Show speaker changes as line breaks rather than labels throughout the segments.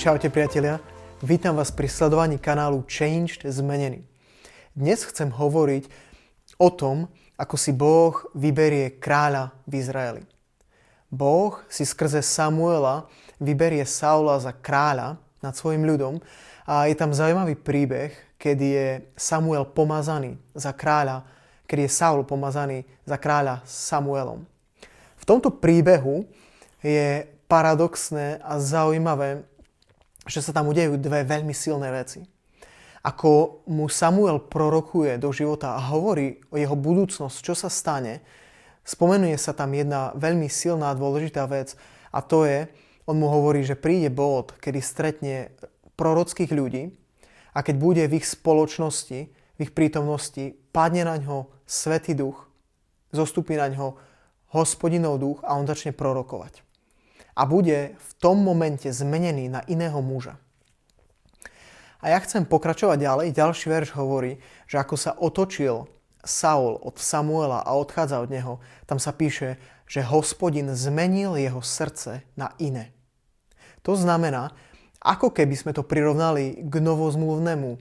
Čaute priatelia, vítam vás pri sledovaní kanálu Changed Zmenený. Dnes chcem hovoriť o tom, ako si Boh vyberie kráľa v Izraeli. Boh si skrze Samuela vyberie Saula za kráľa nad svojim ľudom a je tam zaujímavý príbeh, kedy je Samuel pomazaný za kráľa, kedy je Saul pomazaný za kráľa Samuelom. V tomto príbehu je paradoxné a zaujímavé, že sa tam udejú dve veľmi silné veci. Ako mu Samuel prorokuje do života a hovorí o jeho budúcnosť, čo sa stane, spomenuje sa tam jedna veľmi silná a dôležitá vec a to je, on mu hovorí, že príde bod, kedy stretne prorockých ľudí a keď bude v ich spoločnosti, v ich prítomnosti, padne na ňo Svetý duch, zostupí na ňo hospodinov duch a on začne prorokovať a bude v tom momente zmenený na iného muža. A ja chcem pokračovať ďalej. Ďalší verš hovorí, že ako sa otočil Saul od Samuela a odchádza od neho, tam sa píše, že hospodin zmenil jeho srdce na iné. To znamená, ako keby sme to prirovnali k novozmluvnému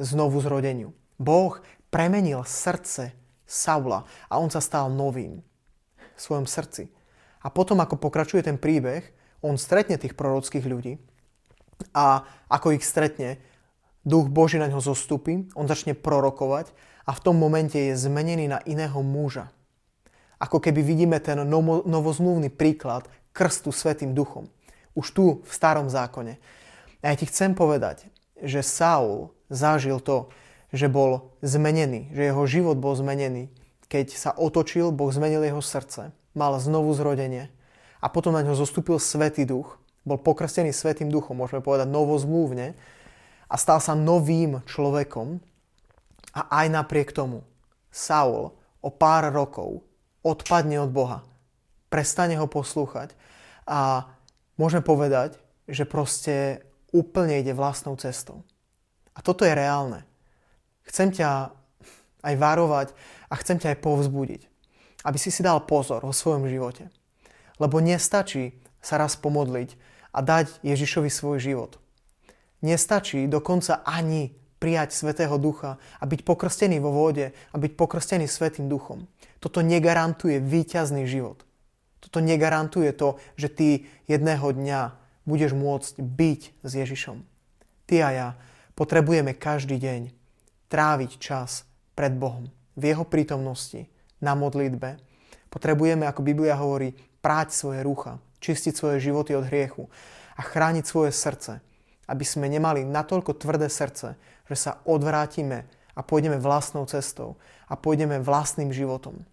znovu zrodeniu. Boh premenil srdce Saula a on sa stal novým v svojom srdci. A potom, ako pokračuje ten príbeh, on stretne tých prorockých ľudí a ako ich stretne, duch Boží na ňo zostupí, on začne prorokovať a v tom momente je zmenený na iného muža. Ako keby vidíme ten novo, novozmluvný príklad krstu Svetým duchom. Už tu v starom zákone. A ja ti chcem povedať, že Saul zažil to, že bol zmenený, že jeho život bol zmenený. Keď sa otočil, Boh zmenil jeho srdce mal znovu zrodenie a potom na ňo zostúpil Svetý duch, bol pokrstený Svetým duchom, môžeme povedať novozmluvne, a stal sa novým človekom. A aj napriek tomu Saul o pár rokov odpadne od Boha, prestane ho poslúchať a môžeme povedať, že proste úplne ide vlastnou cestou. A toto je reálne. Chcem ťa aj varovať a chcem ťa aj povzbudiť aby si si dal pozor vo svojom živote. Lebo nestačí sa raz pomodliť a dať Ježišovi svoj život. Nestačí dokonca ani prijať Svetého Ducha a byť pokrstený vo vode a byť pokrstený Svetým Duchom. Toto negarantuje víťazný život. Toto negarantuje to, že ty jedného dňa budeš môcť byť s Ježišom. Ty a ja potrebujeme každý deň tráviť čas pred Bohom, v Jeho prítomnosti, na modlitbe. Potrebujeme, ako Biblia hovorí, práť svoje rucha, čistiť svoje životy od hriechu a chrániť svoje srdce, aby sme nemali natoľko tvrdé srdce, že sa odvrátime a pôjdeme vlastnou cestou a pôjdeme vlastným životom.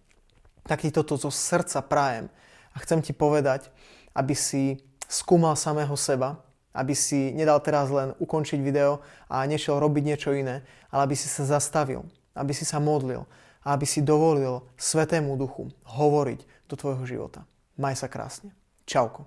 Tak ti toto zo srdca prajem a chcem ti povedať, aby si skúmal samého seba, aby si nedal teraz len ukončiť video a nešiel robiť niečo iné, ale aby si sa zastavil, aby si sa modlil, a aby si dovolil Svetému Duchu hovoriť do tvojho života. Maj sa krásne. Čauko.